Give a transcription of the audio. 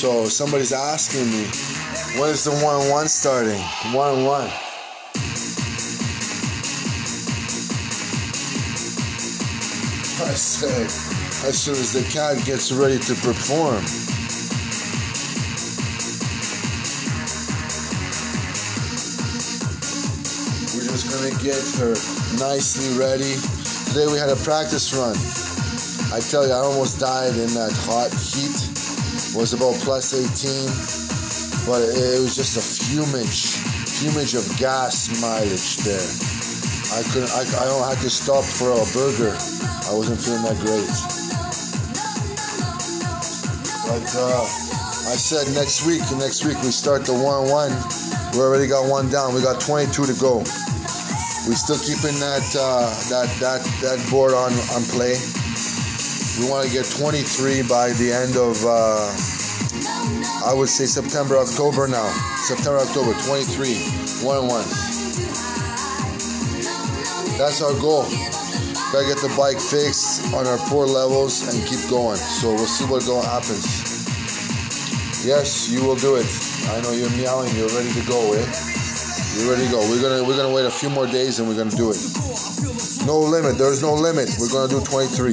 So somebody's asking me, when is the one one starting? One one. I said, as soon as the cat gets ready to perform. We're just gonna get her nicely ready. Today we had a practice run. I tell you, I almost died in that hot heat. Was about plus 18, but it was just a fumage, fumage of gas mileage there. I couldn't, I, I had to stop for a burger. I wasn't feeling that great. But uh, I said next week, next week we start the 1 1. We already got one down. We got 22 to go. We still keeping that uh, that that that board on on play. We want to get 23 by the end of uh, I would say September October now. September October 23 one one. That's our goal. Gotta get the bike fixed on our poor levels and keep going. So we'll see what going happens. Yes, you will do it. I know you're meowing. You're ready to go, eh? You're ready to go. We're gonna we're gonna wait a few more days and we're gonna do it. No limit. There's no limit. We're gonna do 23.